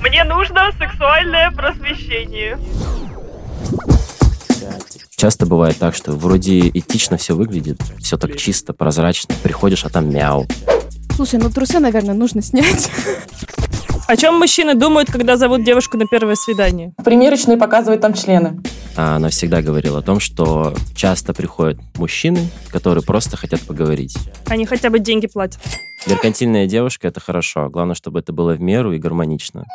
Мне нужно сексуальное просвещение. Часто бывает так, что вроде этично все выглядит, все так чисто, прозрачно. Приходишь, а там мяу. Слушай, ну трусы, наверное, нужно снять. О чем мужчины думают, когда зовут девушку на первое свидание? Примерочные показывают там члены. А она всегда говорила о том, что часто приходят мужчины, которые просто хотят поговорить. Они хотя бы деньги платят. Меркантильная девушка — это хорошо. Главное, чтобы это было в меру и гармонично.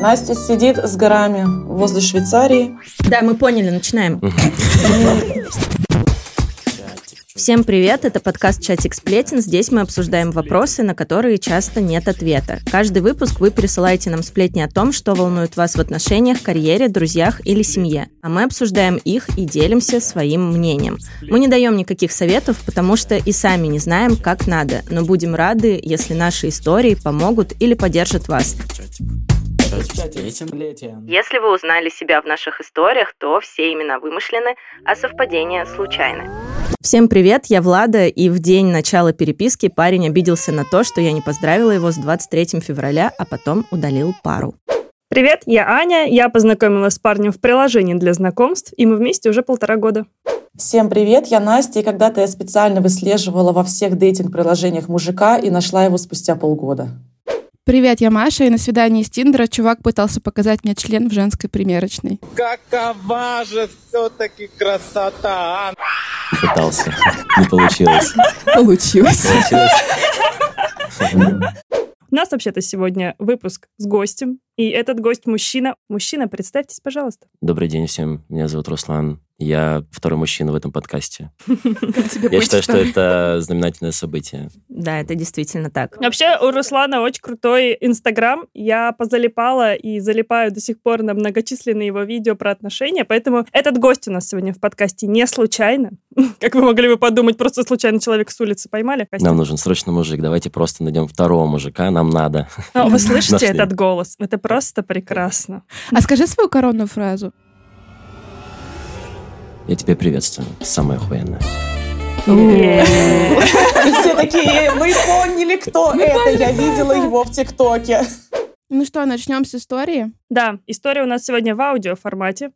Настя сидит с горами возле Швейцарии. Да, мы поняли, начинаем. Всем привет, это подкаст «Чатик сплетен». Здесь мы обсуждаем вопросы, на которые часто нет ответа. Каждый выпуск вы присылаете нам сплетни о том, что волнует вас в отношениях, карьере, друзьях или семье. А мы обсуждаем их и делимся своим мнением. Мы не даем никаких советов, потому что и сами не знаем, как надо, но будем рады, если наши истории помогут или поддержат вас. Если вы узнали себя в наших историях, то все имена вымышлены, а совпадения случайны. Всем привет, я Влада, и в день начала переписки парень обиделся на то, что я не поздравила его с 23 февраля, а потом удалил пару. Привет, я Аня, я познакомилась с парнем в приложении для знакомств, и мы вместе уже полтора года. Всем привет, я Настя, и когда-то я специально выслеживала во всех дейтинг-приложениях мужика и нашла его спустя полгода. Привет, я Маша, и на свидании с Тиндера чувак пытался показать мне член в женской примерочной. Какова же все-таки красота! Пытался. Не получилось. Получилось. Получилось. У нас вообще-то сегодня выпуск с гостем, и этот гость мужчина. Мужчина, представьтесь, пожалуйста. Добрый день всем. Меня зовут Руслан. Я второй мужчина в этом подкасте. Я считаю, что это знаменательное событие. Да, это действительно так. Вообще, у Руслана очень крутой Инстаграм. Я позалипала и залипаю до сих пор на многочисленные его видео про отношения, поэтому этот гость у нас сегодня в подкасте не случайно. Как вы могли бы подумать, просто случайно человек с улицы поймали? Нам нужен срочно мужик. Давайте просто найдем второго мужика. Нам надо. О, Вы слышите этот голос? Это просто прекрасно. А скажи свою коронную фразу. Я тебя приветствую. Самое охуенное. Все такие, мы поняли, кто это. Я видела его в ТикТоке. Ну что, начнем с истории? Да, история у нас сегодня в аудиоформате.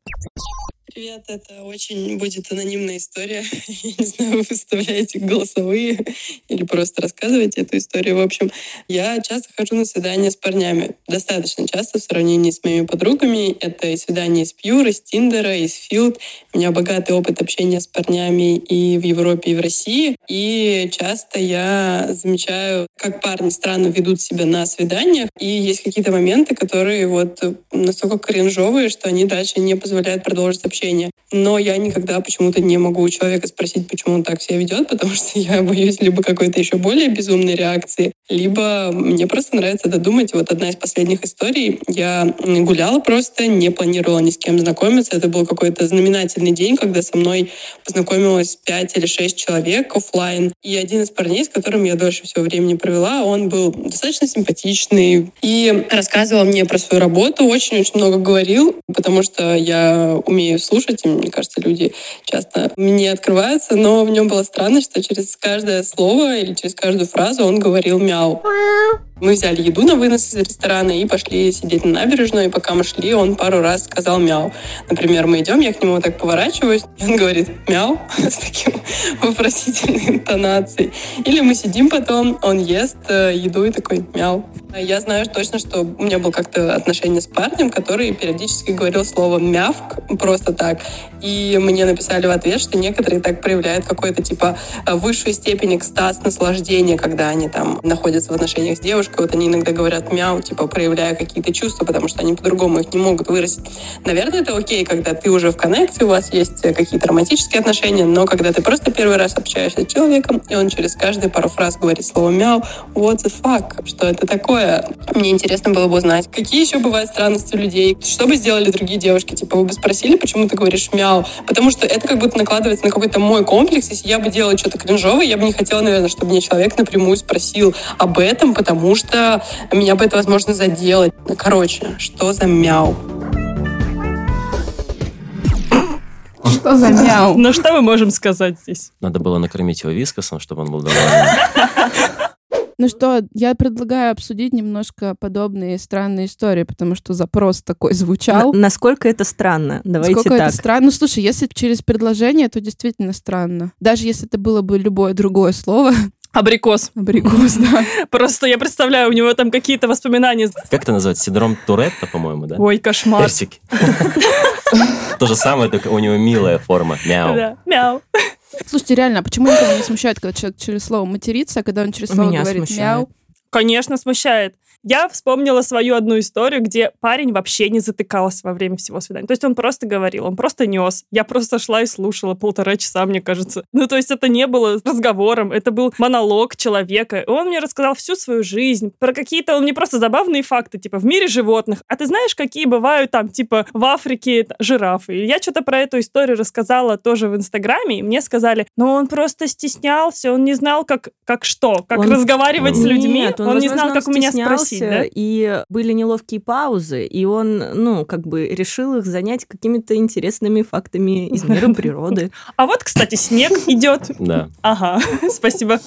Привет, это очень будет анонимная история. Я не знаю, вы выставляете голосовые или просто рассказываете эту историю. В общем, я часто хожу на свидания с парнями. Достаточно часто в сравнении с моими подругами. Это и свидания из Пьюра, из Тиндера, из Филд. У меня богатый опыт общения с парнями и в Европе, и в России. И часто я замечаю, как парни странно ведут себя на свиданиях. И есть какие-то моменты, которые вот настолько кринжовые, что они дальше не позволяют продолжить общение. Но я никогда почему-то не могу у человека спросить, почему он так себя ведет, потому что я боюсь либо какой-то еще более безумной реакции, либо мне просто нравится додумать. Вот одна из последних историй. Я гуляла просто, не планировала ни с кем знакомиться. Это был какой-то знаменательный день, когда со мной познакомилось пять или шесть человек оффлайн. И один из парней, с которым я дольше всего времени провела, он был достаточно симпатичный и рассказывал мне про свою работу, очень-очень много говорил, потому что я умею слушать, и мне кажется, люди часто мне открываются, но в нем было странно, что через каждое слово или через каждую фразу он говорил мяу. Мы взяли еду на вынос из ресторана и пошли сидеть на набережную. И пока мы шли, он пару раз сказал мяу. Например, мы идем, я к нему так поворачиваюсь, и он говорит мяу с таким вопросительной интонацией. Или мы сидим потом, он ест э, еду и такой мяу. Я знаю точно, что у меня был как-то отношение с парнем, который периодически говорил слово мявк просто так. И мне написали в ответ, что некоторые так проявляют какой-то типа э, высшую степень экстаз, наслаждения, когда они там находятся в отношениях с девушкой. Вот они иногда говорят мяу, типа проявляя какие-то чувства, потому что они по-другому их не могут выразить. Наверное, это окей, когда ты уже в коннекте, у вас есть какие-то романтические отношения, но когда ты просто первый раз общаешься с человеком, и он через каждые пару фраз говорит слово мяу, what the fuck, что это такое? Мне интересно было бы узнать, какие еще бывают странности у людей, что бы сделали другие девушки, типа вы бы спросили, почему ты говоришь мяу, потому что это как будто накладывается на какой-то мой комплекс, если я бы делала что-то кринжовое, я бы не хотела, наверное, чтобы мне человек напрямую спросил об этом, потому что меня бы это, возможно, задело. Ну, Короче, что за мяу? Что за мяу? Ну что мы можем сказать здесь? Надо было накормить его вискосом, чтобы он был доволен. Ну что, я предлагаю обсудить немножко подобные странные истории, потому что запрос такой звучал. Н- насколько это странно? Давайте Сколько так. это странно. Ну, слушай, если через предложение, то действительно странно. Даже если это было бы любое другое слово, Абрикос. абрикос, да. Просто я представляю, у него там какие-то воспоминания. Как это называется? Синдром Туретта, по-моему, да? Ой, кошмар. Персики. То же самое, только у него милая форма. Мяу. Да. Мяу. Слушайте, реально, а почему никого не смущает, когда человек через слово матерится, а когда он через слово говорит мяу? Конечно, смущает. Я вспомнила свою одну историю, где парень вообще не затыкался во время всего свидания. То есть он просто говорил, он просто нес. Я просто шла и слушала полтора часа, мне кажется. Ну, то есть это не было разговором, это был монолог человека. И он мне рассказал всю свою жизнь, про какие-то, он мне просто забавные факты, типа, в мире животных. А ты знаешь, какие бывают там, типа, в Африке жирафы? И я что-то про эту историю рассказала тоже в Инстаграме, и мне сказали, ну, он просто стеснялся, он не знал, как, как что, как Он- разговаривать с людьми. Нет, он, не знал, как у меня стеснялся, спросить, да? И были неловкие паузы, и он, ну, как бы решил их занять какими-то интересными фактами из мира природы. А вот, кстати, снег идет. Да. Ага, спасибо.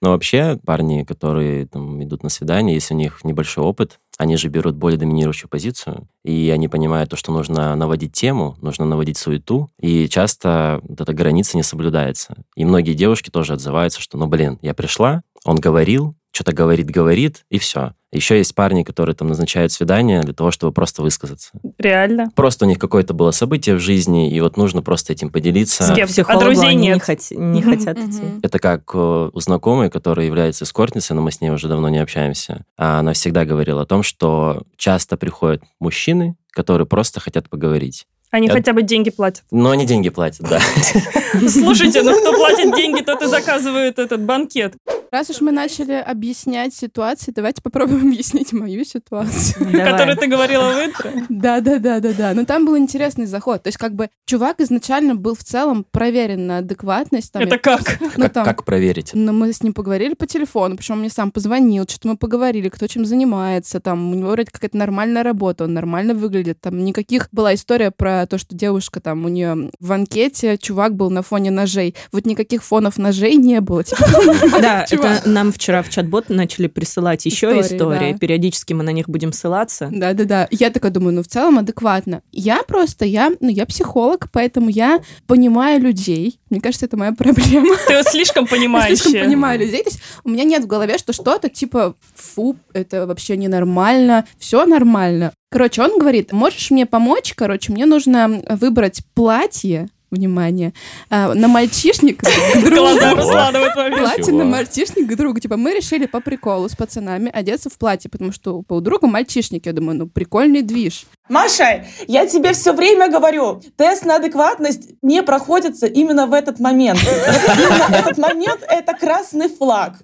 Но вообще парни, которые там, идут на свидание, если у них небольшой опыт, они же берут более доминирующую позицию, и они понимают то, что нужно наводить тему, нужно наводить суету, и часто вот эта граница не соблюдается. И многие девушки тоже отзываются, что, ну, блин, я пришла, он говорил, что-то говорит, говорит, и все. Еще есть парни, которые там назначают свидание для того, чтобы просто высказаться. Реально. Просто у них какое-то было событие в жизни, и вот нужно просто этим поделиться. С кем? Психологу А друзей они не, нет. хот- не хотят идти. Это как э, у знакомой, которая является эскортницей, но мы с ней уже давно не общаемся. Она всегда говорила о том, что часто приходят мужчины, которые просто хотят поговорить. Они Я- хотя бы деньги платят. Но они деньги платят, да. Слушайте, ну кто платит деньги, тот и заказывает этот банкет. Раз уж мы начали объяснять ситуации, давайте попробуем объяснить мою ситуацию. Который ты говорила в интро. Да, да, да, да, да. Но там был интересный заход. То есть, как бы чувак изначально был в целом проверен на адекватность. Там, Это я- как? ну, Как там, как проверить? Ну, мы с ним поговорили по телефону, причем он мне сам позвонил, что-то мы поговорили, кто чем занимается, там, у него вроде какая-то нормальная работа, он нормально выглядит, там, никаких... Была история про то, что девушка там, у нее в анкете чувак был на фоне ножей. Вот никаких фонов ножей не было. Типа, Да. это нам вчера в чат-бот начали присылать еще Истории, истории. да. Периодически мы на них будем ссылаться. Да-да-да. Я такая думаю, ну, в целом адекватно. Я просто, я, ну, я психолог, поэтому я понимаю людей. Мне кажется, это моя проблема. Ты слишком Я слишком понимаю людей. То есть у меня нет в голове, что что-то типа фу, это вообще ненормально, все нормально. Короче, он говорит, можешь мне помочь? Короче, мне нужно выбрать платье, внимание, а, на мальчишник к другу. Платье на мальчишник к другу. Типа, мы решили по приколу с пацанами одеться в платье, потому что у друга мальчишник. Я думаю, ну, прикольный движ. Маша, я тебе все время говорю, тест на адекватность не проходится именно в этот момент. Именно этот момент — это красный флаг.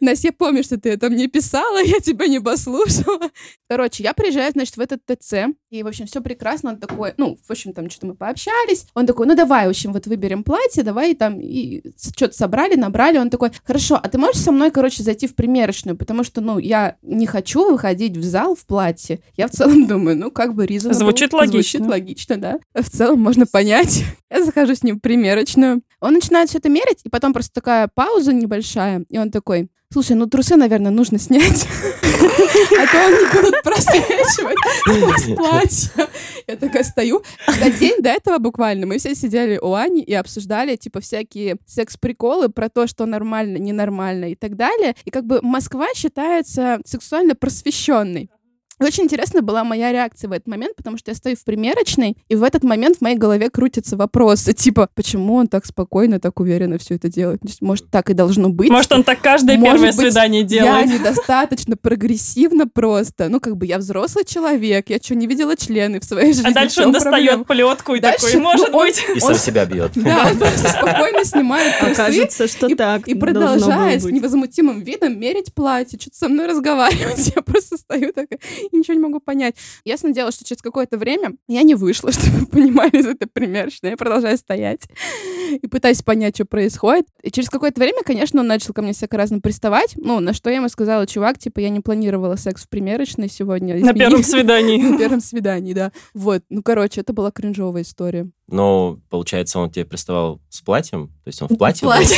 Настя, я помню, что ты это мне писала, я тебя не послушала. Короче, я приезжаю, значит, в этот ТЦ, и, в общем, все прекрасно. Он такой, ну, в общем, там что-то мы пообщались. Он такой, ну, давай, в общем, вот выберем платье, давай там, и что-то собрали, набрали. Он такой, хорошо, а ты можешь со мной, короче, зайти в примерочную, потому что, ну, я не хочу выходить в зал в платье. Я в целом думаю, ну, как бы reasonable. Звучит логично. Звучит логично, да. В целом можно понять. Я захожу с ним в примерочную. Он начинает все это мерить, и потом просто такая пауза небольшая, и он такой, слушай, ну трусы, наверное, нужно снять, а то они будут просвечивать сквозь платье. Я такая стою. За день до этого буквально мы все сидели у Ани и обсуждали, типа, всякие секс-приколы про то, что нормально, ненормально и так далее. И как бы Москва считается сексуально просвещенной. Очень интересна была моя реакция в этот момент, потому что я стою в примерочной, и в этот момент в моей голове крутятся вопросы, типа, почему он так спокойно, так уверенно все это делает? То есть, может, так и должно быть? Может, он так каждое Может первое быть, свидание Я делает. недостаточно прогрессивно просто. Ну, как бы я взрослый человек, я что, не видела члены в своей жизни? А дальше он достает проблема? плетку и Дальше, такой, может ну, он- быть... И Он- сам себя бьет. Да, он просто спокойно снимает трусы Окажется, что и, так и продолжает с невозмутимым видом мерить платье, что-то со мной разговаривать. Я просто стою такая, ничего не могу понять. Ясно дело, что через какое-то время я не вышла, чтобы вы понимали из этой примерочной. Я продолжаю стоять и пытаюсь понять, что происходит. И через какое-то время, конечно, он начал ко мне всяко разно приставать. Ну, на что я ему сказала, чувак, типа, я не планировала секс в примерочной сегодня. На извини». первом свидании. На первом свидании, да. Вот, ну, короче, это была кринжовая история. Но, получается, он тебе приставал с платьем? То есть он в платье? был? платье.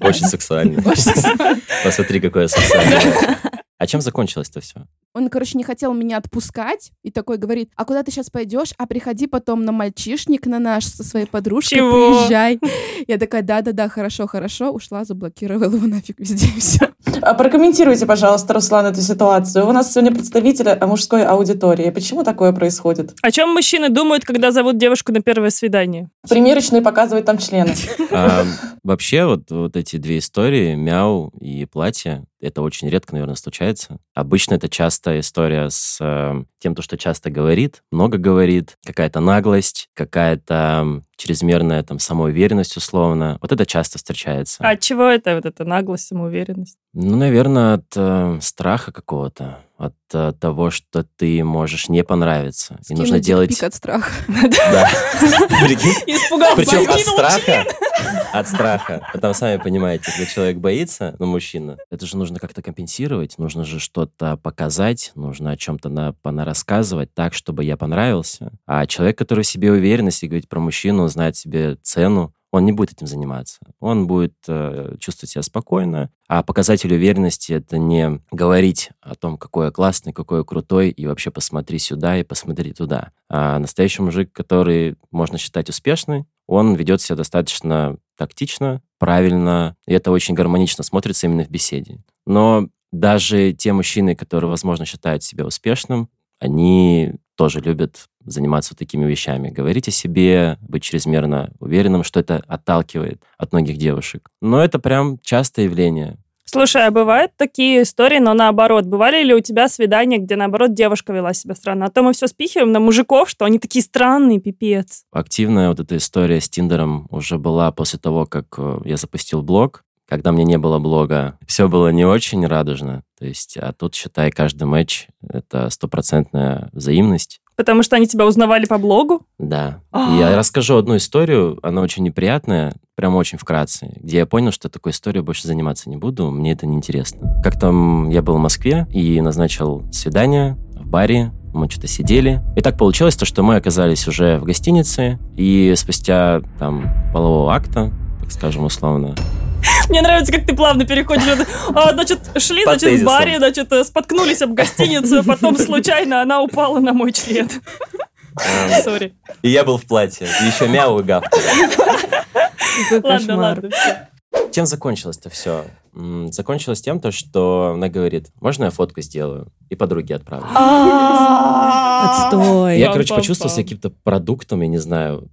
Очень сексуальный. Посмотри, какое сексуальное. А чем закончилось-то все? Он, короче, не хотел меня отпускать и такой говорит, а куда ты сейчас пойдешь? А приходи потом на мальчишник на наш со своей подружкой, Чего? приезжай. Я такая, да-да-да, хорошо, хорошо. Ушла, заблокировала его нафиг везде, и все. А Прокомментируйте, пожалуйста, Руслан, эту ситуацию. У нас сегодня представитель а, мужской аудитории. Почему такое происходит? О чем мужчины думают, когда зовут девушку на первое свидание? Примерочные показывают там члены. А, вообще, вот, вот эти две истории, мяу и платье, это очень редко, наверное, случается. Обычно это часто история с э, тем, то, что часто говорит, много говорит, какая-то наглость, какая-то чрезмерная там самоуверенность условно. Вот это часто встречается. А от чего это вот эта наглость, самоуверенность? Ну, наверное, от э, страха какого-то, от э, того, что ты можешь не понравиться. И нужно делать... от страха. Да. Прикинь? Испугался, Причем от страха, от страха. Там сами понимаете, когда человек боится, ну, мужчина, это же нужно как-то компенсировать, нужно же что-то показать, нужно о чем-то на, рассказывать так, чтобы я понравился. А человек, который в себе уверен, если говорить про мужчину, он знает себе цену, он не будет этим заниматься. Он будет э, чувствовать себя спокойно. А показатель уверенности — это не говорить о том, какой я классный, какой я крутой, и вообще посмотри сюда и посмотри туда. А настоящий мужик, который можно считать успешный, он ведет себя достаточно тактично, правильно, и это очень гармонично смотрится именно в беседе. Но даже те мужчины, которые, возможно, считают себя успешным, они тоже любят заниматься такими вещами. Говорить о себе, быть чрезмерно уверенным, что это отталкивает от многих девушек. Но это прям частое явление. Слушай, а бывают такие истории, но наоборот. Бывали ли у тебя свидания, где, наоборот, девушка вела себя странно? А то мы все спихиваем на мужиков, что они такие странные, пипец. Активная вот эта история с Тиндером уже была после того, как э, я запустил блог. Когда мне не было блога, все было не очень радужно. То есть, а тут, считай, каждый матч — это стопроцентная взаимность. Потому что они тебя узнавали по блогу? Да. А. Я расскажу одну историю, она очень неприятная, прям очень вкратце, где я понял, что такой историей больше заниматься не буду, мне это неинтересно. Как там я был в Москве и назначил свидание в баре, мы что-то сидели. И так получилось, то, что мы оказались уже в гостинице, и спустя там полового акта, так скажем условно, Мне нравится, как ты плавно переходишь. А, значит, шли, По значит, в баре, значит, э, споткнулись об гостиницу, потом случайно она упала на мой член. эм, Сори. и я был в платье, и еще мяу и гавкал. Ладно, ладно. Чем закончилось-то все? Закончилось тем, то, что она говорит, можно я фотку сделаю? И подруге отправлю. Отстой. Я, короче, почувствовал себя каким-то продуктом, я не знаю.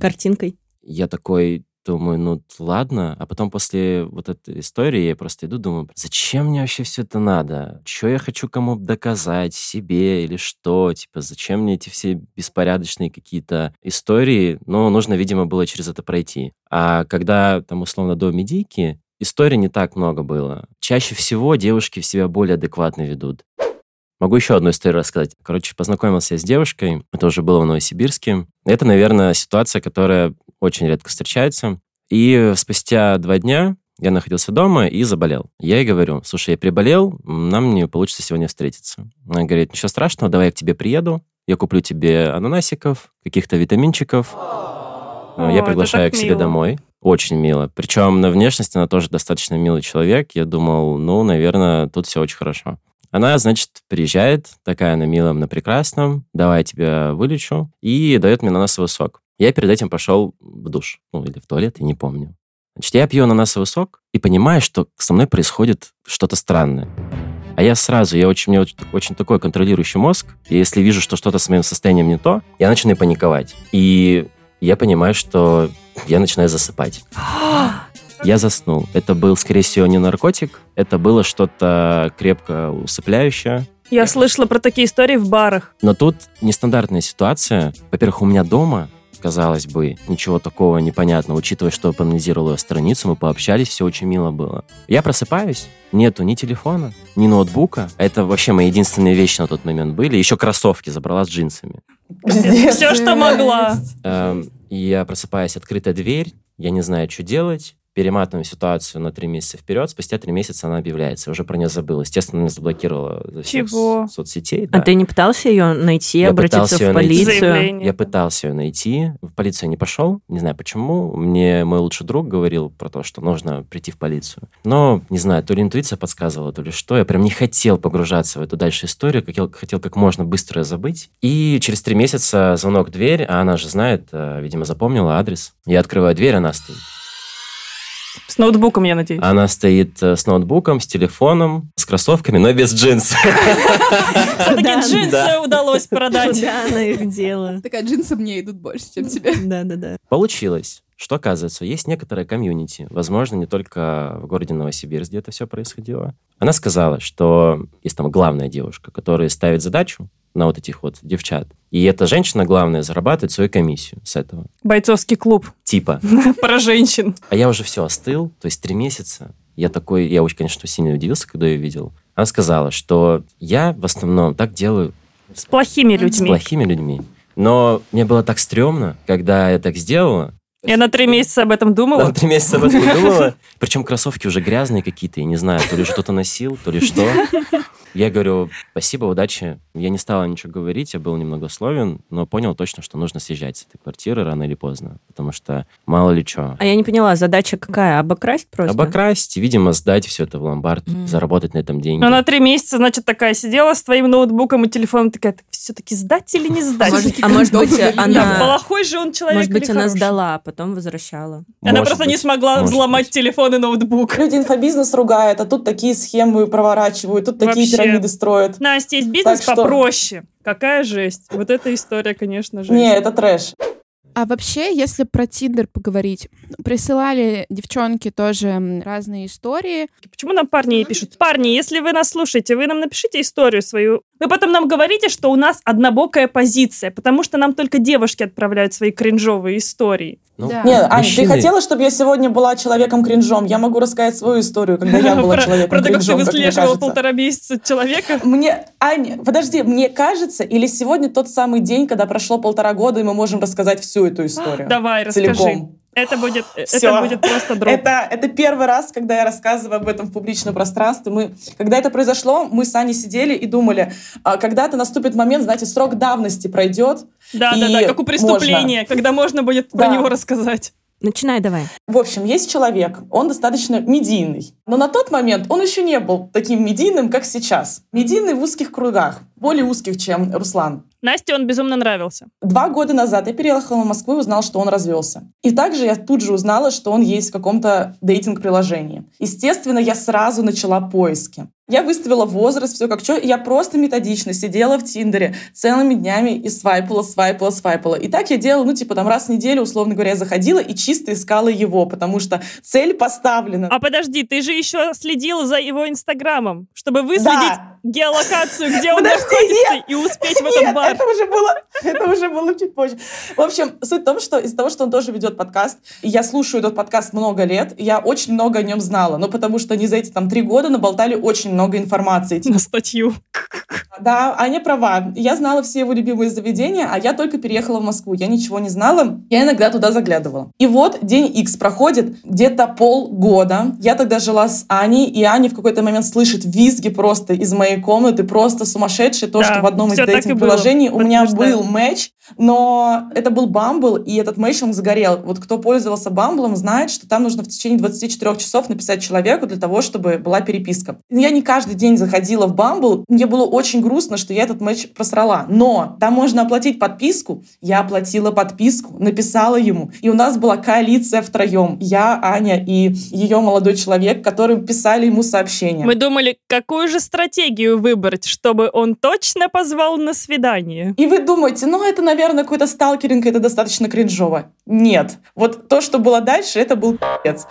Картинкой. Я такой думаю, ну ладно. А потом после вот этой истории я просто иду, думаю, зачем мне вообще все это надо? Что я хочу кому доказать, себе или что? Типа, зачем мне эти все беспорядочные какие-то истории? Ну, нужно, видимо, было через это пройти. А когда там, условно, до медийки, историй не так много было. Чаще всего девушки в себя более адекватно ведут. Могу еще одну историю рассказать. Короче, познакомился я с девушкой, это уже было в Новосибирске. Это, наверное, ситуация, которая очень редко встречается. И спустя два дня я находился дома и заболел. Я ей говорю, слушай, я приболел, нам не получится сегодня встретиться. Она говорит, ничего страшного, давай я к тебе приеду, я куплю тебе ананасиков, каких-то витаминчиков. О, я приглашаю к себе мило. домой. Очень мило. Причем на внешность она тоже достаточно милый человек. Я думал, ну, наверное, тут все очень хорошо. Она, значит, приезжает, такая на милом, на прекрасном, давай я тебя вылечу, и дает мне ананасовый сок. Я перед этим пошел в душ, ну, или в туалет, я не помню. Значит, я пью ананасовый сок и понимаю, что со мной происходит что-то странное. А я сразу, я очень, у меня очень, очень такой контролирующий мозг, и если вижу, что что-то с моим состоянием не то, я начинаю паниковать. И я понимаю, что я начинаю засыпать. Я заснул. Это был, скорее всего, не наркотик, это было что-то крепко усыпляющее. Я слышала про такие истории в барах. Но тут нестандартная ситуация. Во-первых, у меня дома, казалось бы, ничего такого непонятного, учитывая, что проанализировал ее страницу, мы пообщались, все очень мило было. Я просыпаюсь, нету ни телефона, ни ноутбука. Это вообще мои единственные вещи на тот момент были. Еще кроссовки забрала с джинсами. Все, что могла. Эм, я просыпаюсь, открытая дверь, я не знаю, что делать, перематываем ситуацию на три месяца вперед, спустя три месяца она объявляется, я уже про нее забыл. Естественно, меня заблокировала за всех Чего? соцсетей. А да. ты не пытался ее найти, Я обратиться в полицию? Заявление. Я пытался ее найти, в полицию я не пошел, не знаю почему. Мне мой лучший друг говорил про то, что нужно прийти в полицию. Но, не знаю, то ли интуиция подсказывала, то ли что. Я прям не хотел погружаться в эту дальше историю, хотел, хотел как можно быстро забыть. И через три месяца звонок в дверь, а она же знает, э, видимо, запомнила адрес. Я открываю дверь, она стоит. С ноутбуком, я надеюсь. Она стоит э, с ноутбуком, с телефоном, с кроссовками, но без джинсов. Все-таки Да, джинсы да. удалось продать. Куда она их дела? Такая джинсы мне идут больше, чем тебе. Да-да-да. Получилось, что, оказывается, есть некоторая комьюнити, возможно, не только в городе Новосибирск, где это все происходило. Она сказала, что есть там главная девушка, которая ставит задачу на вот этих вот девчат. И эта женщина, главное, зарабатывает свою комиссию с этого. Бойцовский клуб Типа. про женщин. А я уже все остыл, то есть три месяца. Я такой, я очень, конечно, сильно удивился, когда ее видел. Она сказала, что я в основном так делаю С плохими с людьми. плохими людьми. Но мне было так стрёмно, когда я так сделала, Я на три месяца об этом думала. три месяца об этом думала. Причем кроссовки уже грязные какие-то, я не знаю, то ли что-то носил, то ли что. Я говорю, спасибо, удачи. Я не стала ничего говорить, я был немногословен, но понял точно, что нужно съезжать с этой квартиры рано или поздно, потому что мало ли что. А я не поняла, задача какая? Обокрасть просто? Обокрасть, видимо, сдать все это в ломбард, Мгм. заработать на этом деньги. Но на три месяца, значит, такая сидела с твоим ноутбуком и телефоном, такая, все-таки сдать или не сдать? Может, а может быть, она... плохой же он человек Может быть, она сдала, а потом возвращала. Она просто не смогла взломать телефон и ноутбук. Люди инфобизнес ругают, а тут такие схемы проворачивают, тут такие. Пирамиды строят. Настя, есть бизнес Так что- попроще. Какая жесть. Вот эта история, конечно, жесть. Не, это трэш. А вообще, если про Тиндер поговорить, присылали девчонки тоже разные истории. Почему нам парни не пишут? Парни, если вы нас слушаете, вы нам напишите историю свою. Вы потом нам говорите, что у нас однобокая позиция, потому что нам только девушки отправляют свои кринжовые истории. Ну, Да. Нет, Ань, ты мужчины- хотела, чтобы я сегодня была человеком кринжом? Я могу рассказать свою историю, когда я была Про- человеком Про то, как ты выслеживала полтора месяца человека. Мне, Аня, подожди, мне кажется, или сегодня тот самый день, когда прошло полтора года, и мы можем рассказать всю эту историю? Давай, расскажи. Целиком. Это будет, это Всё. будет просто дроп. Это, это первый раз, когда я рассказываю об этом в публичном пространстве. Мы, когда это произошло, мы с Аней сидели и думали, а, когда-то наступит момент, знаете, срок давности пройдет. Да, да, да, как у преступления, когда можно будет про Да. него рассказать. Начинай давай. В общем, есть человек, он достаточно медийный. Но на тот момент он еще не был таким медийным, как сейчас. Медийный в узких кругах, более узких, чем Руслан. Насте он безумно нравился. Два года назад я переехала в Москву и узнала, что он развелся. И также я тут же узнала, что он есть в каком-то дейтинг-приложении. Естественно, я сразу начала поиски. Я выставила возраст, все как что, я просто методично сидела в Тиндере целыми днями и свайпала, свайпала, свайпала. И так я делала, ну, типа, там раз в неделю, условно говоря, я заходила и чисто искала его, потому что цель поставлена. А подожди, ты же еще следил за его инстаграмом, чтобы выследить Да. геолокацию, где он Подожди, находится, нет. и успеть в этот Нет, бар. это уже было, это уже было чуть позже. В общем, суть в том, что из-за того, что он тоже ведет подкаст, и я слушаю этот подкаст много лет, я очень много о нем знала, но потому что они за эти там три года наболтали очень много информации. Типа, На статью. Да, Аня права. Я знала все его любимые заведения, а я только переехала в Москву. Я ничего не знала. Я иногда туда заглядывала. И вот день X проходит где-то полгода. Я тогда жила с Аней, и Аня в какой-то момент слышит визги просто из моей комнаты, просто сумасшедшие. То, Да, что в одном из этих было. приложений у меня был матч, но это был Бамбл, и этот матч он сгорел. Вот кто пользовался Бамблом, знает, что там нужно в течение 24 часов написать человеку для того, чтобы была переписка. Я не каждый день заходила в Бамбл, мне было очень грустно, что я этот матч просрала. Но там можно оплатить подписку. Я оплатила подписку, написала ему. И у нас была коалиция втроем. Я, Аня и ее молодой человек, которые писали ему сообщения. Мы думали, какую же стратегию выбрать, чтобы он точно позвал на свидание. И вы думаете, думаете, ну, это, наверное, какой-то сталкеринг, это достаточно кринжово. Нет. Вот то, что было дальше, это был пи***ц.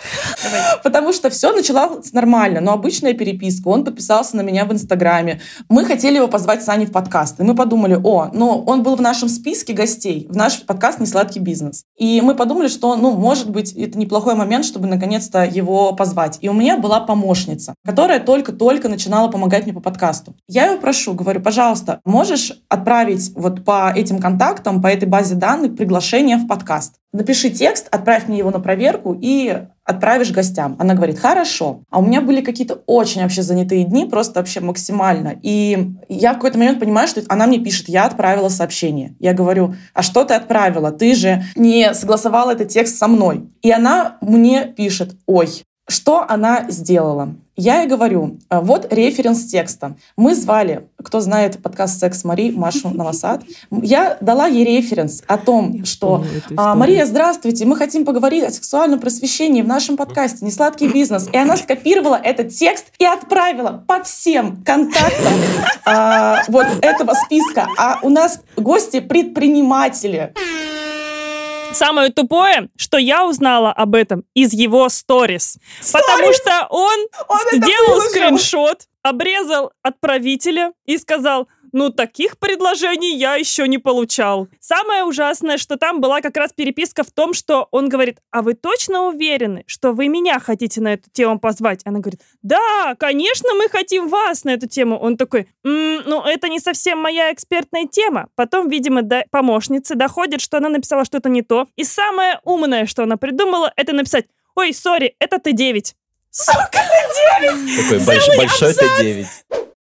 Потому что все началось нормально, но обычная переписка. Он подписался на меня в Инстаграме. Мы хотели его позвать с Аней в подкаст. И мы подумали, о, ну, он был в нашем списке гостей, в наш подкаст «Несладкий бизнес». И мы подумали, что, ну, может быть, это неплохой момент, чтобы наконец-то его позвать. И у меня была помощница, которая только-только начинала помогать мне по подкасту. Я ее прошу, говорю, пожалуйста, можешь отправить вот по этим контактам, по этой базе данных приглашение в подкаст? Напиши текст, отправь мне его на проверку и отправишь гостям. Она говорит, хорошо. А у меня были какие-то очень вообще занятые дни, просто вообще максимально. И я в какой-то момент понимаю, что она мне пишет, я отправила сообщение. Я говорю, а что ты отправила? Ты же не согласовала этот текст со мной. И она мне пишет, ой, что она сделала? Я ей говорю, «А, вот референс текста. Мы звали, кто знает подкаст «Секс Мари», Машу Новосад. Я дала ей референс о том, что «А, «Мария, здравствуйте, мы хотим поговорить о сексуальном просвещении в нашем подкасте «Несладкий бизнес». И она скопировала этот текст и отправила по всем контактам а, вот этого списка. А у нас гости предприниматели. Самое тупое, что я узнала об этом из его сторис. Потому что он, Он сделал скриншот, обрезал отправителя и сказал, ну, таких предложений я еще не получал. Самое ужасное, что там была как раз переписка в том, что он говорит, а вы точно уверены, что вы меня хотите на эту тему позвать? Она говорит, да, конечно, мы хотим вас на эту тему. Он такой, «М, ну, это не совсем моя экспертная тема. Потом, видимо, до помощницы доходит, что она написала что-то не то. И самое умное, что она придумала, это написать, ой, сори, это Т9. Сука, Такой больш- большой Т9.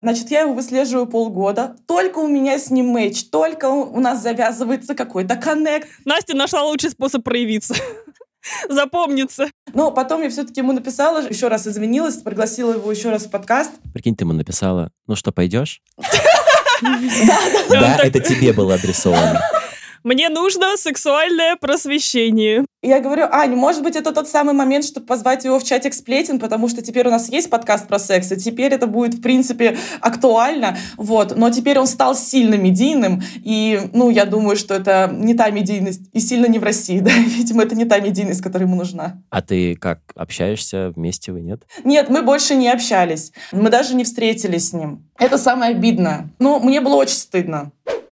Значит, я его выслеживаю полгода. Только у меня с ним мэч, только у у нас завязывается какой-то коннект. Настя нашла лучший способ проявиться. Запомнится. Но потом я все-таки ему написала, еще раз извинилась, пригласила его еще раз в подкаст. Прикинь, ты ему написала, ну что, пойдешь? Да, это тебе было адресовано. Мне нужно сексуальное просвещение. Я говорю, Ань, может быть, это тот самый момент, чтобы позвать его в чатик сплетен, потому что теперь у нас есть подкаст про секс, и теперь это будет, в принципе, актуально. Вот. Но теперь он стал сильно медийным, и, ну, я думаю, что это не та медийность, и сильно не в России, да, видимо, это не та медийность, которая ему нужна. А ты как, общаешься вместе вы, нет? Нет, мы больше не общались. Мы даже не встретились с ним. Это самое обидное. Ну, мне было очень стыдно.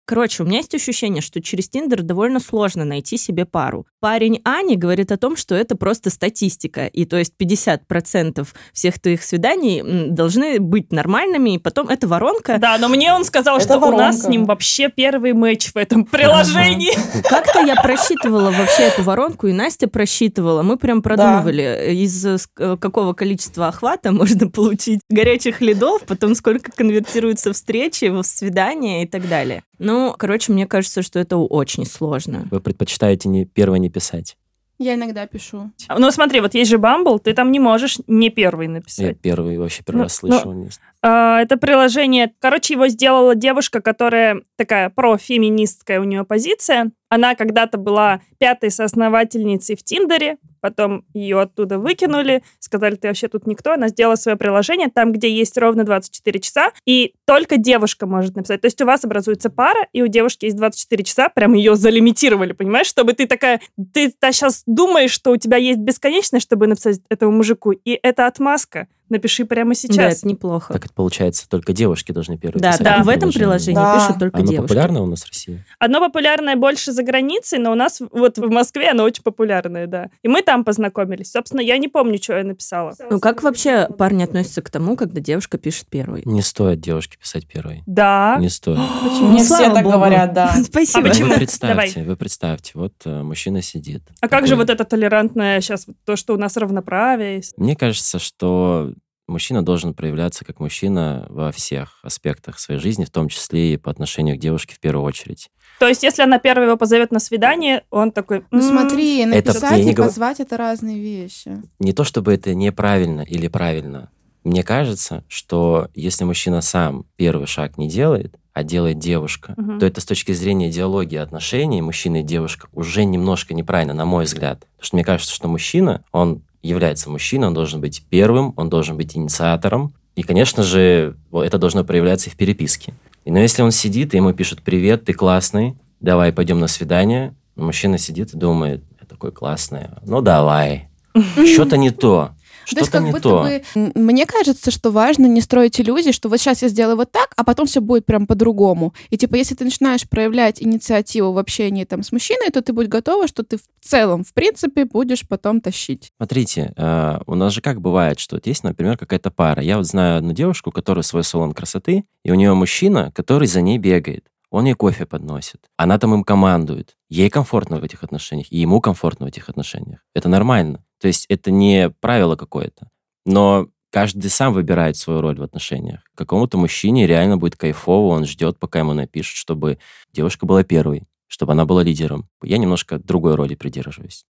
Короче, у меня есть ощущение, что через Тиндер довольно сложно найти себе пару. Парень Ани говорит о том, что это просто статистика, и то есть 50% всех твоих свиданий должны быть нормальными, и потом это воронка. Да, но мне он сказал, Это что у нас с воронка. ним вообще первый матч в этом приложении. Как-то я просчитывала вообще эту воронку, и Настя просчитывала. Мы прям продумывали, из э, э, какого количества охвата можно получить горячих лидов, потом сколько конвертируется встречи, в свидания и так далее. Ну, короче, мне кажется, что это очень сложно. Вы предпочитаете не первое не писать? Я иногда пишу. Ну смотри, вот есть же Bumble, ты там не можешь не первый Я написать. первый вообще первый Ну, раз слышу. Не- А, Это приложение, короче, его сделала девушка, которая такая профеминистская у нее позиция. Она когда-то была пятой соосновательницей в Тиндере, потом ее оттуда выкинули, сказали, ты вообще тут никто. Она сделала свое приложение, там, где есть ровно 24 часа, и только девушка может написать. То есть у вас образуется пара, и у девушки есть 24 часа, прям ее залимитировали, понимаешь, чтобы ты такая, ты сейчас думаешь, что у тебя есть бесконечность, чтобы написать этому мужику, и это отмазка. Напиши прямо Да, сейчас. это неплохо. Так это получается, только девушки должны первые Да, писать да, в этом приложении Да. пишут только Оно девушки. популярно у нас в России? Одно популярное больше за границей, но у нас вот в Москве оно очень популярное, да. И мы там познакомились. Собственно, я не помню, что я написала. Ну, как вообще парни относятся к тому, когда девушка пишет первой? Не стоит девушке писать первой. Да. Не стоит. Почему? Мне Ну, все слава так говорят, да. Спасибо. А почему? Вы представьте, Давай. вы представьте, вот э, мужчина сидит. А как же вот это толерантное сейчас, то, что у нас равноправие? Мне кажется, что мужчина должен проявляться как мужчина во всех аспектах своей жизни, в том числе и по отношению к девушке в первую очередь. То есть, если она первая его позовет на свидание, он такой... Ну «М, смотри, Это написать не и говорю- позвать это разные вещи. Не то чтобы это неправильно или правильно. Мне кажется, что если мужчина сам первый шаг не делает, а делает девушка, Мгм. то это с точки зрения идеологии отношений мужчины и девушка уже немножко неправильно, на мой взгляд. Потому что мне кажется, что мужчина, он является мужчиной, он должен быть первым, он должен быть инициатором. И, конечно же, это должно проявляться и в переписке. И, но если он сидит, и ему пишут «Привет, ты классный», давай пойдем на свидание. Мужчина сидит и думает, я такой классный, ну давай. Что-то не то. То есть Что-то как не будто то. бы... Мне кажется, что важно не строить иллюзий, что вот сейчас я сделаю вот так, а потом все будет прям по-другому. И типа, если ты начинаешь проявлять инициативу в общении там с мужчиной, то ты будь готова, что ты в целом, в принципе, будешь потом тащить. Смотрите, э, у нас же как бывает, что вот есть, например, какая-то пара. Я вот знаю одну девушку, у которой свой салон красоты, и у нее мужчина, который за ней бегает. Он ей кофе подносит. Она там им командует. Ей комфортно в этих отношениях, и ему комфортно в этих отношениях. Это нормально. То есть это не правило какое-то. Но каждый сам выбирает свою роль в отношениях. Какому-то мужчине реально будет кайфово, он ждет, пока ему напишут, чтобы девушка была первой, чтобы она была лидером. Я немножко другой роли придерживаюсь.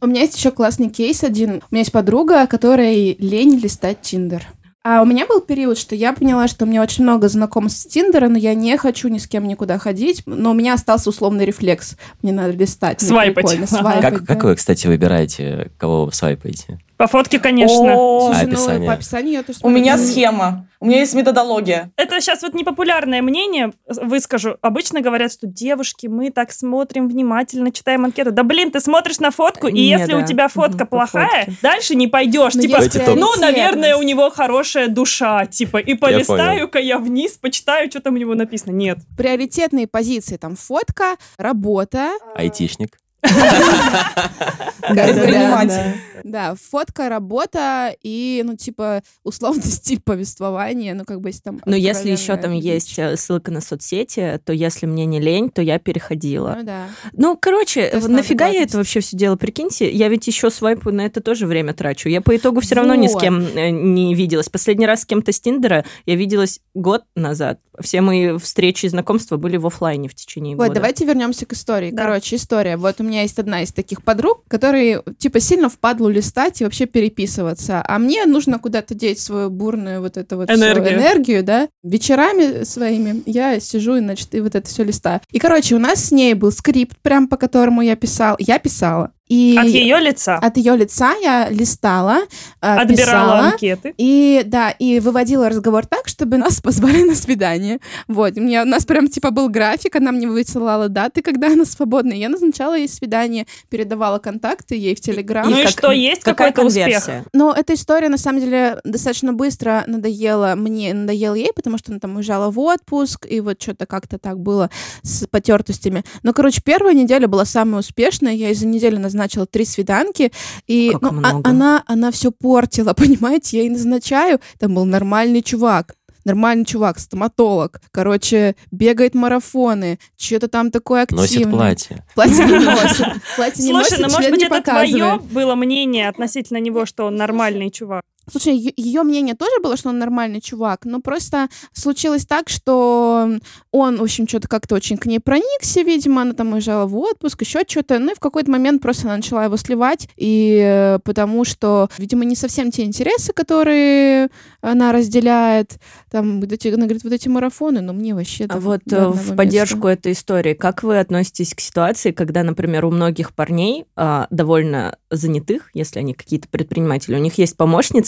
У меня есть еще классный кейс один. У меня есть подруга, которой лень листать Тиндер. А у меня был период, что я поняла, что у меня очень много знакомств с Тиндера, но я не хочу ни с кем никуда ходить, но у меня остался условный рефлекс. Мне надо листать. мне Свайпать. свайпать, Как, да. как вы, кстати, выбираете, кого вы свайпаете? По фотке, конечно. О, Слушай, А ну, по описанию я тоже У меня схема. У меня есть методология. Это сейчас вот непопулярное мнение, выскажу. Обычно говорят, что девушки, мы так смотрим внимательно, читаем анкету. Да блин, ты смотришь на фотку, и Не, если да. у тебя фотка плохая, дальше не пойдешь. Но типа, ну, наверное, у него хорошая душа, типа, и полистаю-ка я вниз, почитаю, что там у него написано. Нет. Приоритетные позиции, там, фотка, работа, Айтишник? Предприниматель. да, фотка, работа и, ну, типа, условно стиль повествования, ну, как бы, если там... Но если еще там есть э, ссылка на соцсети, то если мне не лень, то я переходила. Ну, да. Ну, короче, нафига я это вообще все дело? Прикиньте, я ведь еще свайпу на это тоже время трачу. Я по итогу все равно ни с Вот. кем э, не виделась. Последний раз с кем-то с Тиндера я виделась год назад. Все мои встречи и знакомства были в оффлайне в течение Вот, года. давайте вернемся к истории. Короче, история. Вот у меня есть одна из таких подруг, которые, типа, сильно впадлу листать и вообще переписываться. А мне нужно куда-то деть свою бурную вот эту вот Энергию. энергию, да. Вечерами своими я сижу и, значит, и вот это все листаю. И, короче, у нас с ней был скрипт, прям по которому я писал. Я писала. И От ее лица. от ее лица я листала, э, Отбирала писала, анкеты. и да, и выводила разговор так, чтобы нас позвали на свидание. Вот, у меня у нас прям типа был график, она мне высылала даты, когда она свободна. и Я назначала ей свидание, передавала контакты ей в Телеграм. Ну и как- что, есть Какая какой-то успех? конверсия? Но эта история, на самом деле, достаточно быстро надоела мне, надоела ей, потому что она там уезжала в отпуск, и вот что-то как-то так было с потертостями. Но, короче, первая неделя была самая успешная. Я из-за недели назначила три свиданки, и Как ну, а- много. она, она все портила, понимаете? Я ей назначаю, там был нормальный чувак, нормальный чувак, стоматолог, короче, бегает марафоны, что-то там такое активное. Носит платье. Платье не носит. Платье не Слушай, носит, ну может быть это твое было мнение относительно него, что он нормальный чувак? Слушай, ее мнение тоже было, что он нормальный чувак, но просто случилось так, что он, в общем, что-то как-то очень к ней проникся, видимо, она там уезжала в отпуск, еще что-то, ну и в какой-то момент просто она начала его сливать, и э, потому что, видимо, не совсем те интересы, которые она разделяет, там, вот эти, она говорит, вот эти марафоны, но мне вообще... А вот э, в места. поддержку этой истории, как вы относитесь к ситуации, когда, например, у многих парней а, довольно занятых, если они какие-то предприниматели, у них есть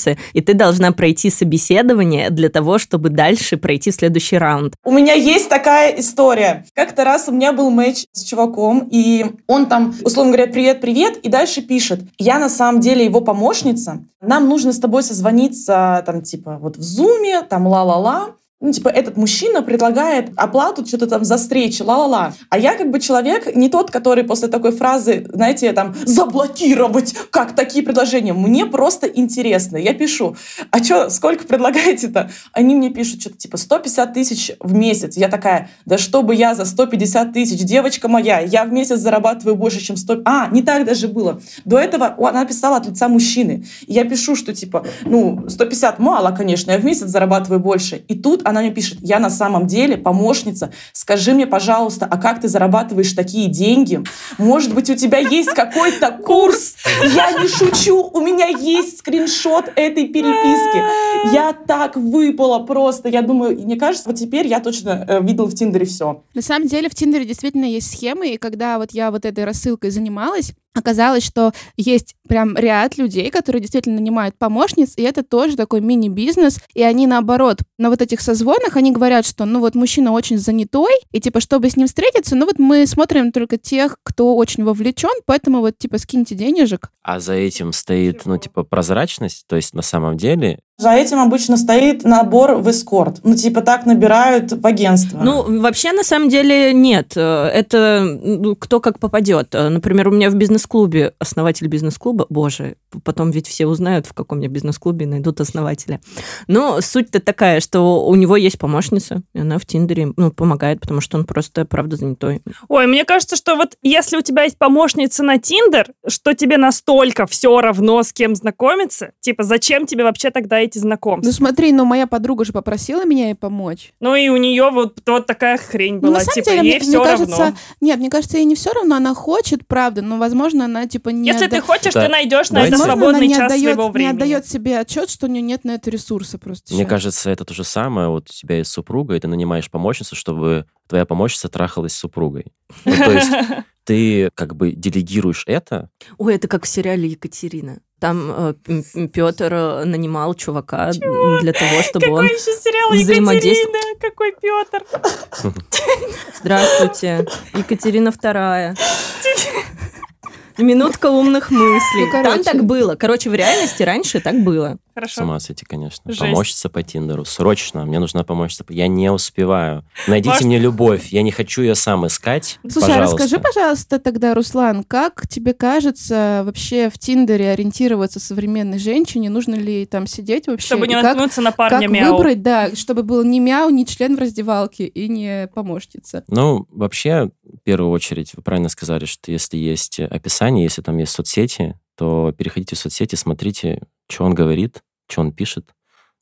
помощницы, и ты должна пройти собеседование для того, чтобы дальше пройти следующий раунд. У меня есть такая история. Как-то раз у меня был матч с чуваком, и он там, условно говоря, привет-привет, и дальше пишет, я на самом деле его помощница, нам нужно с тобой созвониться, там, типа, вот в зуме, там, ла-ла-ла. Ну, типа, этот мужчина предлагает оплату что-то там за встречи, ла-ла-ла. А я как бы человек не тот, который после такой фразы, знаете, там, заблокировать, как такие предложения. Мне просто интересно. Я пишу, а что, сколько предлагаете-то? Они мне пишут что-то типа 150 тысяч в месяц. Я такая, да что бы я за 150 тысяч, девочка моя, я в месяц зарабатываю больше, чем 100... А, не так даже было. До этого она писала от лица мужчины. Я пишу, что типа, ну, 150 мало, конечно, я в месяц зарабатываю больше. И тут она мне пишет, я на самом деле помощница, скажи мне, пожалуйста, а как ты зарабатываешь такие деньги? Может быть, у тебя есть какой-то курс? Я не шучу, у меня есть скриншот этой переписки. Я так выпала просто. Я думаю, мне кажется, вот теперь я точно э, видела в Тиндере все. На самом деле в Тиндере действительно есть схемы, и когда вот я вот этой рассылкой занималась, оказалось, что есть прям ряд людей, которые действительно нанимают помощниц, и это тоже такой мини-бизнес, и они наоборот, на вот этих созвонах они говорят, что ну вот мужчина очень занятой, и типа, чтобы с ним встретиться, ну вот мы смотрим только тех, кто очень вовлечен, поэтому вот типа скиньте денежек. А за этим стоит, ну, типа, прозрачность, то есть на самом деле За этим обычно стоит набор в эскорт. Ну, типа так набирают в агентство. Ну, вообще, на самом деле, нет. Это ну, кто как попадет. Например, у меня в бизнес-клубе основатель бизнес-клуба, боже, потом ведь все узнают, в каком я бизнес-клубе, и найдут основателя. Но суть-то такая, что у него есть помощница, и она в Тиндере ну, помогает, потому что он просто, правда, занятой. Ой, мне кажется, что вот если у тебя есть помощница на Тиндер, что тебе настолько все равно, с кем знакомиться, типа, зачем тебе вообще тогда эти Ну знакомства? смотри, ну моя подруга же попросила меня ей помочь. Ну и у нее вот, вот такая хрень Ну, была, на самом типа, деле, ей мне, все мне кажется, равно. нет, мне кажется, ей не все равно, она хочет, правда, но, возможно, она, типа, не Если отда- ты хочешь, Да. ты найдешь на это Возможно, свободный она не час отдает, своего не времени. отдает себе отчет, что у нее нет на это ресурса просто. Мне ещё. кажется, это то же самое. Вот у тебя есть супруга, и ты нанимаешь помощницу, чтобы твоя помощница трахалась с супругой. Ну, то есть ты как бы делегируешь это. Ой, это как в сериале Екатерина. Там Петр нанимал чувака для того, чтобы Какой он... еще сериал взаимодействовал. Екатерина? Какой Петр? Здравствуйте, Екатерина Вторая. Минутка умных мыслей. Ну, Там так было. Короче, в реальности раньше так было. С Хорошо. ума сойти, конечно. Жесть. Помощница по Тиндеру. Срочно. Мне нужна помощница. Я не успеваю. Найдите Может- мне любовь. Я не хочу ее сам искать. Слушай, а Пожалуйста. расскажи, пожалуйста, тогда, Руслан, как тебе кажется вообще в Тиндере ориентироваться современной женщине? Нужно ли там сидеть вообще? Чтобы не И как, наткнуться на парня как мяу. выбрать, да, чтобы был не мяу, не член в раздевалке и не помощница? Ну, вообще, в первую очередь, вы правильно сказали, что если есть описание, если там есть соцсети, то переходите в соцсети, смотрите, что он говорит, что он пишет,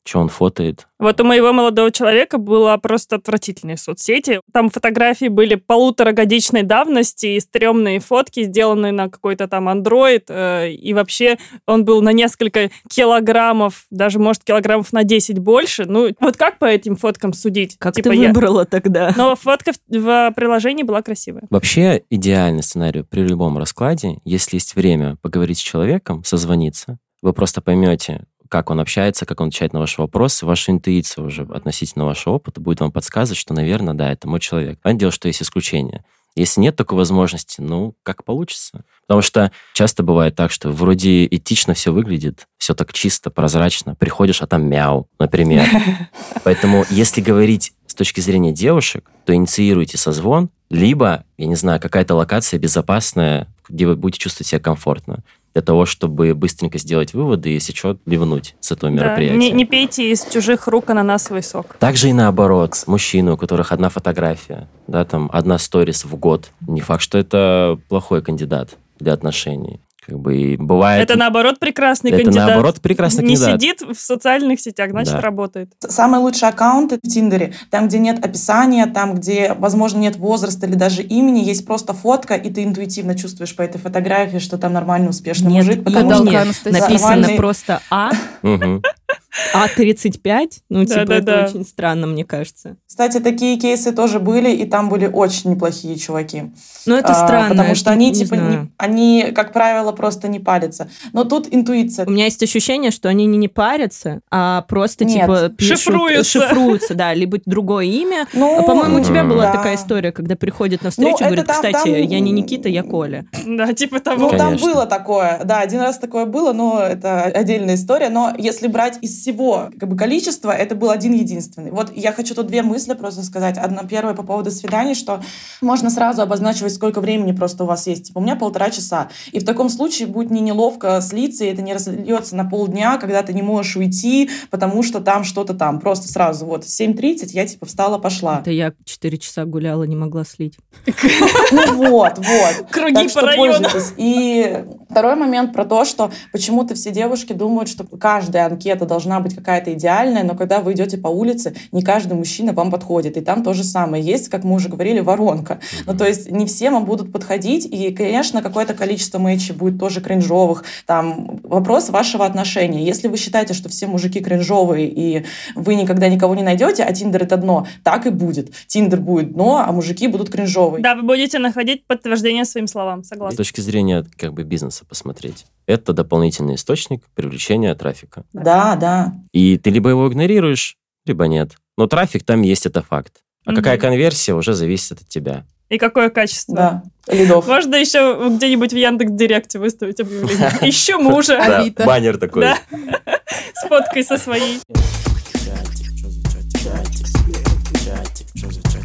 что он фотоет. Вот у моего молодого человека была просто отвратительные соцсети. Там фотографии были полуторагодичной давности и стрёмные фотки, сделанные на какой-то там андроид. э, и вообще он был на несколько килограммов, даже, может, килограммов на 10 больше. Ну, вот как по этим фоткам судить? Как Типа ты я- выбрала тогда? Но фотка в, в приложении была красивая. Вообще, идеальный сценарий при любом раскладе, если есть время поговорить с человеком, созвониться, вы просто поймете, как он общается, как он отвечает на ваши вопросы, ваша интуиция уже относительно вашего опыта будет вам подсказывать, что, наверное, да, это мой человек. Понятное дело, что есть исключения. Если нет такой возможности, ну, как получится. Потому что часто бывает так, что вроде этично все выглядит, все так чисто, прозрачно. Приходишь, а там мяу, например. Поэтому, если говорить с точки зрения девушек, то инициируйте созвон, либо, я не знаю, какая-то локация безопасная, где вы будете чувствовать себя комфортно, для того, чтобы быстренько сделать выводы и, если что, ливнуть с этого Да, мероприятия. Не, не пейте из чужих рук ананасовый сок. Также и наоборот, мужчины, у которых одна фотография, да, там, одна сторис в год, не факт, что это плохой кандидат для отношений. Как бы и бывает... Это, наоборот, прекрасный это кандидат. наоборот прекрасный Не кандидат. сидит в социальных сетях, значит, Да. работает. Самые лучшие аккаунты в Тиндере, там, где нет описания, там, где, возможно, нет возраста или даже имени, есть просто фотка, и ты интуитивно чувствуешь по этой фотографии, что там нормальный, успешный Нет, мужик. и потому Гадалка что Анастасия. Написано Нормальный- просто А, Мгм. А35. Ну, типа, это очень странно, мне кажется. Кстати, такие кейсы тоже были, и там были очень неплохие чуваки. Но это А, странно. Потому что они, не типа, не- они, как правило, просто не палятся. Но тут интуиция. У меня есть ощущение, что они не, не парятся, а просто Нет. типа пишут, Шифруются. шифруются, да, либо другое имя. Ну, А, по-моему, у тебя была такая история, когда приходит на встречу Ну, и говорит, это там- кстати, там- я не Никита, я Коля. Да, типа того. Ну, там было такое. Да, один раз такое было, но это отдельная история. Но если брать из всего как бы, количества, это был один единственный. Вот я хочу тут две мысли просто сказать. Одна первая по поводу свиданий, что можно сразу обозначивать, сколько времени просто у вас есть. Типа, у меня полтора часа. И в таком случае будет не неловко слиться, и это не разольется на полдня, когда ты не можешь уйти, потому что там что-то там. Просто сразу вот 7.30 я типа встала, пошла. Это я 4 часа гуляла, не могла слить. Ну вот, вот. Круги по району. И второй момент про то, что почему-то все девушки думают, что каждая анкета должна должна быть какая-то идеальная, но когда вы идете по улице, не каждый мужчина вам подходит. И там то же самое. Есть, как мы уже говорили, воронка. Ну, то есть не все вам будут подходить, и, конечно, какое-то количество мэчей будет тоже кринжовых. Там вопрос вашего отношения. Если вы считаете, что все мужики кринжовые, и вы никогда никого не найдете, а Тиндер — это дно, так и будет. Тиндер будет дно, а мужики будут кринжовые. Да, вы будете находить подтверждение своим словам, С согласна. точки зрения как бы бизнеса посмотреть. Это дополнительный источник привлечения трафика. Да, да. И ты либо его игнорируешь, либо нет. Но трафик там есть, это факт. А Мгм. какая конверсия уже зависит от тебя. И какое качество. Да, лидов. Можно еще где-нибудь в Яндекс Директе выставить объявление. Ищу мужа. Да, баннер такой. Да. С фоткой со своей.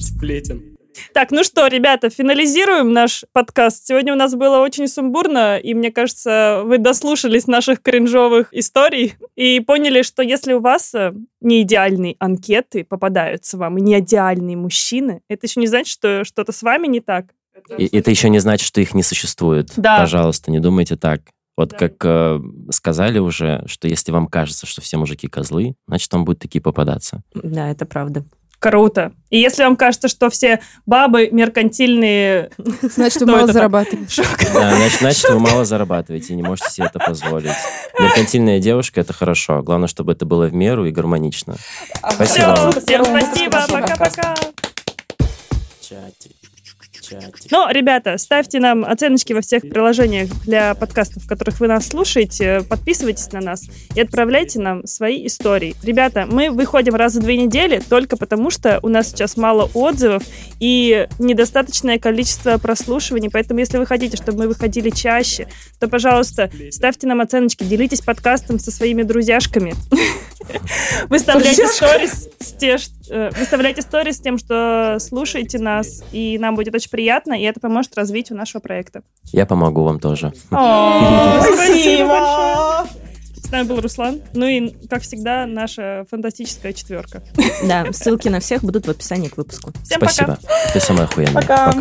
Сплетен. Так, ну что, ребята, финализируем наш подкаст. Сегодня у нас было очень сумбурно, и мне кажется, вы дослушались наших кринжовых историй и поняли, что если у вас э, не идеальные анкеты попадаются вам, и не идеальные мужчины, это еще не значит, что что-то с вами не так. И это еще не значит, что их не существует. Да. Пожалуйста, не думайте так. Вот Да. как э, сказали уже, что если вам кажется, что все мужики козлы, значит, вам будут такие попадаться. Да, это правда. Круто. И если вам кажется, что все бабы меркантильные... Значит, вы мало зарабатываете. Да, значит, значит, вы мало зарабатываете и не можете себе это позволить. Меркантильная девушка – это хорошо. Главное, чтобы это было в меру и гармонично. Спасибо Все, вам. всем спасибо, пока-пока. Ну, ребята, ставьте нам оценочки во всех приложениях для подкастов, в которых вы нас слушаете. Подписывайтесь на нас и отправляйте нам свои истории. Ребята, мы выходим раз в две недели только потому, что у нас сейчас мало отзывов и недостаточное количество прослушиваний. Поэтому, если вы хотите, чтобы мы выходили чаще, то, пожалуйста, ставьте нам оценочки, делитесь подкастом со своими друзьяшками. Выставляйте сторис э, выставляйте сторис с тем, что слушаете нас, и нам будет очень приятно, и это поможет развитию нашего проекта. Я помогу вам тоже. Спасибо. С нами был Руслан. Ну и, как всегда, наша фантастическая четверка. Да, ссылки на всех будут в описании к выпуску. Всем Спасибо. Ты самая охуенная. Пока.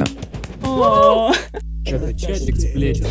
Пока. чатик сплетен.